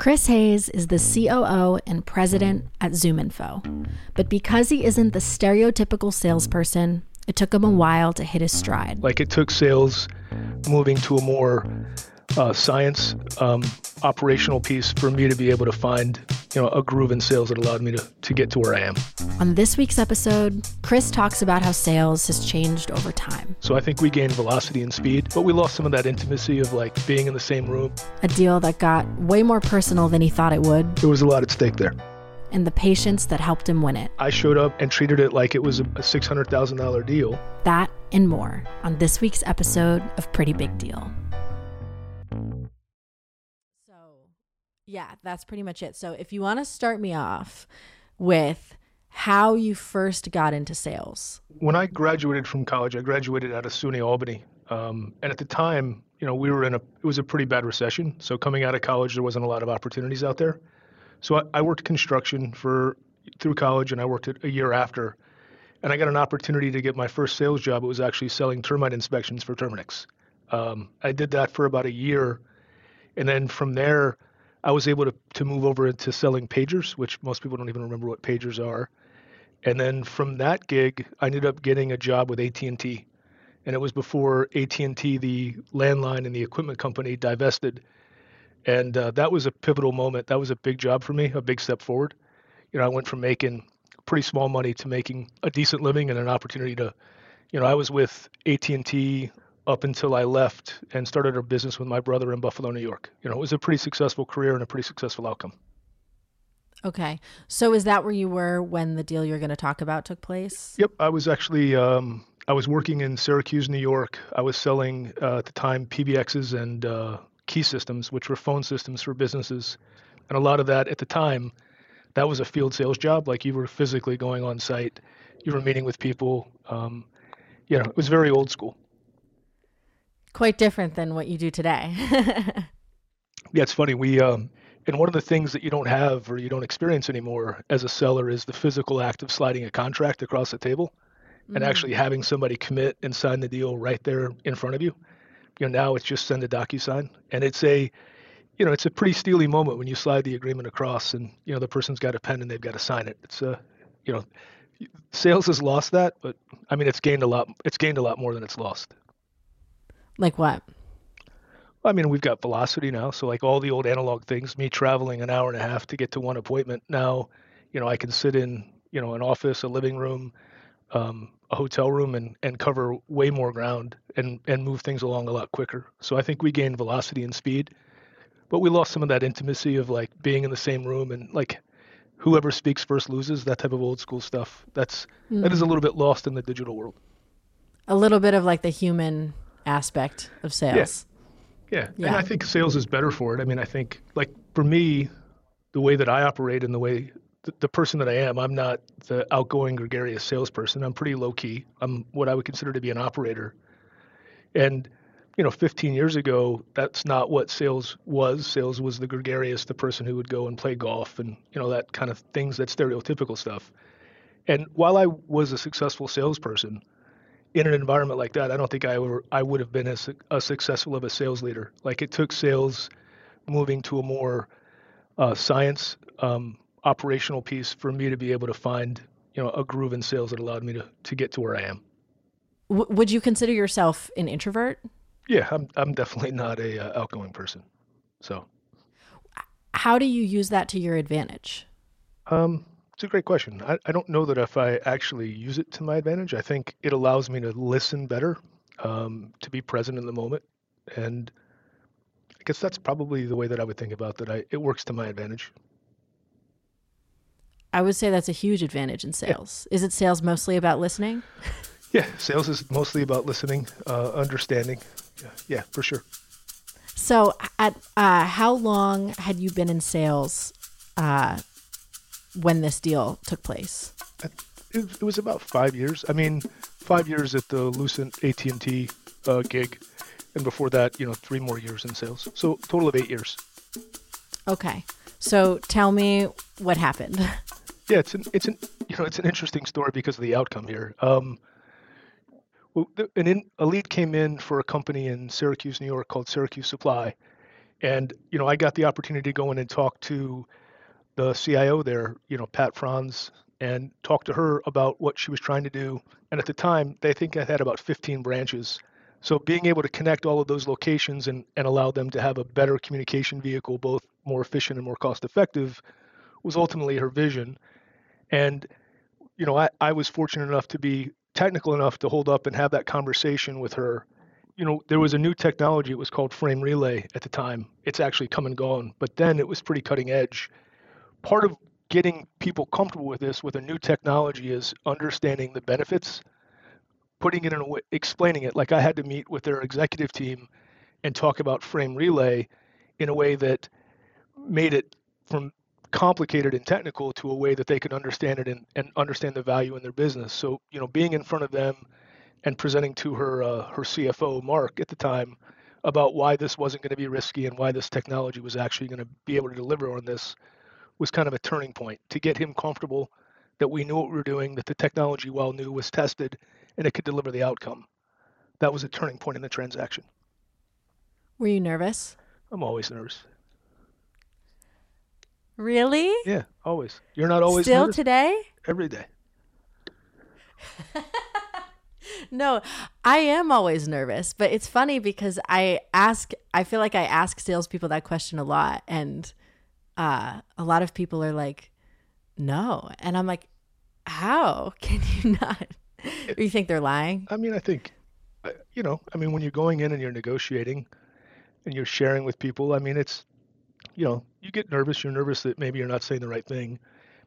Chris Hayes is the COO and president at ZoomInfo. But because he isn't the stereotypical salesperson, it took him a while to hit his stride. Like it took sales moving to a more uh, science um, operational piece for me to be able to find you know a groove in sales that allowed me to, to get to where I am. On this week's episode, Chris talks about how sales has changed over time. So I think we gained velocity and speed, but we lost some of that intimacy of like being in the same room. A deal that got way more personal than he thought it would. There was a lot at stake there. And the patience that helped him win it. I showed up and treated it like it was a $600,000 deal. That and more on this week's episode of Pretty Big Deal. Yeah, that's pretty much it. So if you want to start me off with how you first got into sales. When I graduated from college, I graduated out of SUNY Albany. Um, and at the time, you know, we were in a, it was a pretty bad recession. So coming out of college, there wasn't a lot of opportunities out there. So I, I worked construction for, through college and I worked it a year after. And I got an opportunity to get my first sales job. It was actually selling termite inspections for Terminix. Um, I did that for about a year. And then from there, I was able to, to move over into selling pagers, which most people don't even remember what pagers are. And then from that gig, I ended up getting a job with AT&T. And it was before AT&T, the landline and the equipment company, divested. And uh, that was a pivotal moment. That was a big job for me, a big step forward. You know, I went from making pretty small money to making a decent living and an opportunity to, you know, I was with AT&T up until I left and started a business with my brother in Buffalo, New York. You know, it was a pretty successful career and a pretty successful outcome. Okay. So is that where you were when the deal you're going to talk about took place? Yep. I was actually, um, I was working in Syracuse, New York. I was selling uh, at the time PBXs and uh, key systems, which were phone systems for businesses. And a lot of that at the time, that was a field sales job. Like you were physically going on site, you were meeting with people. Um, you know, it was very old school quite different than what you do today. yeah, it's funny. We um, and one of the things that you don't have or you don't experience anymore as a seller is the physical act of sliding a contract across the table mm-hmm. and actually having somebody commit and sign the deal right there in front of you. You know, now it's just send a DocuSign, and it's a you know, it's a pretty steely moment when you slide the agreement across and, you know, the person's got a pen and they've got to sign it. It's a, uh, you know, sales has lost that, but I mean, it's gained a lot, it's gained a lot more than it's lost. Like what? I mean, we've got velocity now. So, like all the old analog things, me traveling an hour and a half to get to one appointment, now, you know, I can sit in, you know, an office, a living room, um, a hotel room, and, and cover way more ground and, and move things along a lot quicker. So, I think we gained velocity and speed, but we lost some of that intimacy of like being in the same room and like whoever speaks first loses, that type of old school stuff. That's, mm. that is a hmm. little bit lost in the digital world. A little bit of like the human aspect of sales. Yeah. yeah. yeah. And I think sales is better for it. I mean, I think like for me, the way that I operate and the way the, the person that I am, I'm not the outgoing gregarious salesperson. I'm pretty low key. I'm what I would consider to be an operator. And you know, 15 years ago, that's not what sales was. Sales was the gregarious, the person who would go and play golf and, you know, that kind of things, that stereotypical stuff. And while I was a successful salesperson, in an environment like that, I don't think I were I would have been as a successful of a sales leader. Like it took sales moving to a more uh, science um, operational piece for me to be able to find you know a groove in sales that allowed me to to get to where I am. W- would you consider yourself an introvert? Yeah, I'm I'm definitely not a uh, outgoing person. So, how do you use that to your advantage? Um, it's a great question. I, I don't know that if I actually use it to my advantage. I think it allows me to listen better, um, to be present in the moment, and I guess that's probably the way that I would think about that. I it works to my advantage. I would say that's a huge advantage in sales. Yeah. Is it sales mostly about listening? yeah, sales is mostly about listening, uh, understanding. Yeah, yeah, for sure. So, at uh, how long had you been in sales uh, when this deal took place? It, it was about five years. I mean, five years at the Lucent AT and T uh, gig, and before that, you know, three more years in sales. So total of eight years. Okay, so tell me what happened. Yeah, it's an it's an you know it's an interesting story because of the outcome here. Um, well, an in, a lead came in for a company in Syracuse, New York called Syracuse Supply, And you know, I got the opportunity to go in and talk to the CIO there, you know, Pat Franz, and talked to her about what she was trying to do. And at the time, they think I had about 15 branches. So being able to connect all of those locations and, and allow them to have a better communication vehicle, both more efficient and more cost effective, was ultimately her vision. And, you know, I, I was fortunate enough to be technical enough to hold up and have that conversation with her. You know, there was a new technology, it was called Frame Relay at the time. It's actually come and gone, but then it was pretty cutting edge. Part of getting people comfortable with this with a new technology is understanding the benefits, putting it in a way, explaining it. Like I had to meet with their executive team and talk about Frame Relay in a way that made it from complicated and technical to a way that they could understand it and, and understand the value in their business. So, you know, being in front of them and presenting to her uh, her CFO Mark at the time about why this wasn't going to be risky and why this technology was actually going to be able to deliver on this was kind of a turning point to get him comfortable that we knew what we were doing, that the technology, while new, was tested and it could deliver the outcome. That was a turning point in the transaction. Were you nervous? I'm always nervous. Really? Yeah, always. You're not always Still nervous? today? Every day. no, I am always nervous, but it's funny because I ask, I feel like I ask salespeople that question a lot, and uh, a lot of people are like, no. And I'm like, how can you not? or you think they're lying? I mean, I think, uh, you know, I mean, when you're going in and you're negotiating and you're sharing with people, I mean, it's, you know, you get nervous. You're nervous that maybe you're not saying the right thing.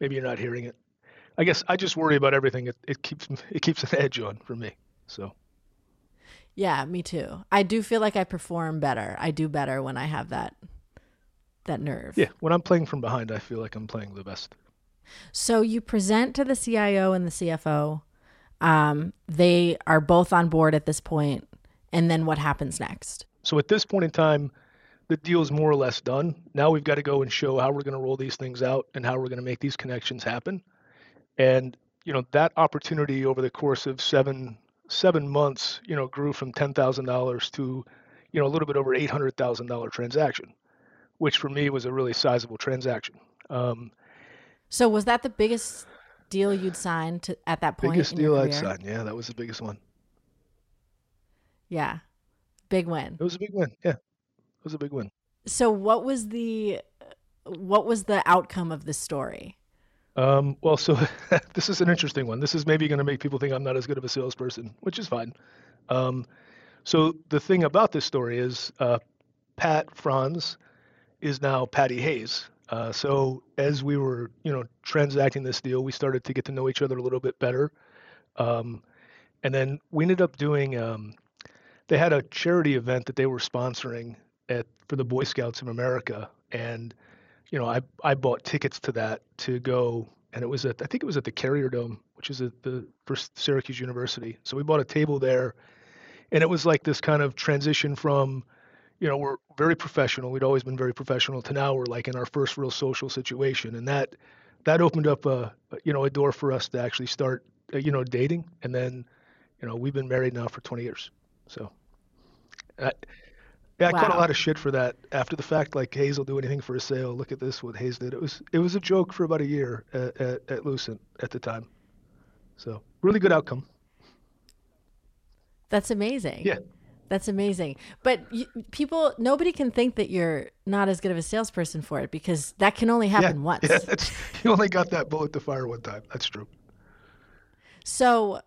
Maybe you're not hearing it. I guess I just worry about everything. It, it keeps it keeps an edge on for me. So. Yeah, me too. I do feel like I perform better. I do better when I have that that nerve. Yeah, when I'm playing from behind, I feel like I'm playing the best. So you present to the CIO and the CFO. Um, they are both on board at this point. point, and then what happens next? So at this point in time, the deal is more or less done. Now we've got to go and show how we're going to roll these things out and how we're going to make these connections happen. And you know that opportunity over the course of seven seven months, you know, grew from ten thousand dollars to, you know, a little bit over eight hundred thousand dollar transaction, which for me was a really sizable transaction. Um, so was that the biggest deal you'd signed to, at that point? Biggest deal I'd signed. Yeah, that was the biggest one. Yeah, big win. It was a big win. Yeah, it was a big win. So what was the what was the outcome of the story? Um, well, so this is an interesting one. This is maybe going to make people think I'm not as good of a salesperson, which is fine. Um, so the thing about this story is uh, Pat Franz is now Patty Hayes. Uh, so as we were, you know, transacting this deal, we started to get to know each other a little bit better. Um, and then we ended up doing. Um, they had a charity event that they were sponsoring at for the Boy Scouts of America, and you know, I I bought tickets to that to go, and it was at I think it was at the Carrier Dome, which is at the first Syracuse University. So we bought a table there, and it was like this kind of transition from, you know, we're very professional. We'd always been very professional to now we're like in our first real social situation, and that that opened up a you know a door for us to actually start uh, you know dating, and then you know we've been married now for 20 years. So. I, yeah, I wow. caught a lot of shit for that after the fact. Like Hayes will do anything for a sale. Look at this, what Hayes did. It was it was a joke for about a year at, at, at Lucent at the time. So really good outcome. That's amazing. Yeah, that's amazing. But you, people, nobody can think that you're not as good of a salesperson for it because that can only happen yeah, once. Yeah, you only got that bullet to fire one time. That's true. So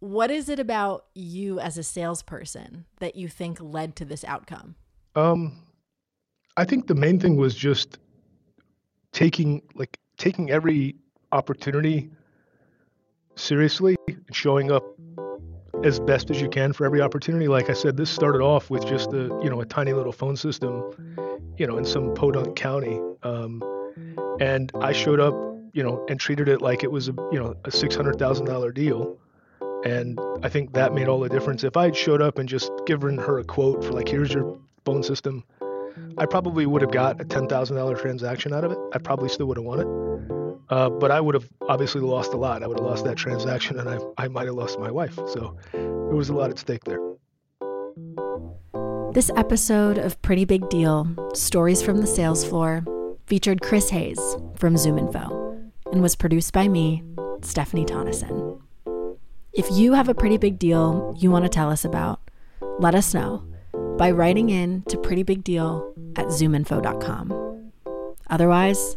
what is it about you as a salesperson that you think led to this outcome? Um, I think the main thing was just taking like taking every opportunity seriously and showing up as best as you can for every opportunity. Like I said, this started off with just a you know a tiny little phone system, you know, in some podunk county, um, and I showed up, you know, and treated it like it was a you know a six hundred thousand dollar deal. And I think that made all the difference. If I had showed up and just given her a quote for like, here's your phone system, I probably would have got a ten thousand dollar transaction out of it. I probably still would have won it, uh, but I would have obviously lost a lot. I would have lost that transaction, and I I might have lost my wife. So there was a lot at stake there. This episode of Pretty Big Deal Stories from the Sales Floor featured Chris Hayes from ZoomInfo and was produced by me, Stephanie Tonneson. If you have a pretty big deal you want to tell us about, let us know by writing in to prettybigdeal at zoominfo.com. Otherwise,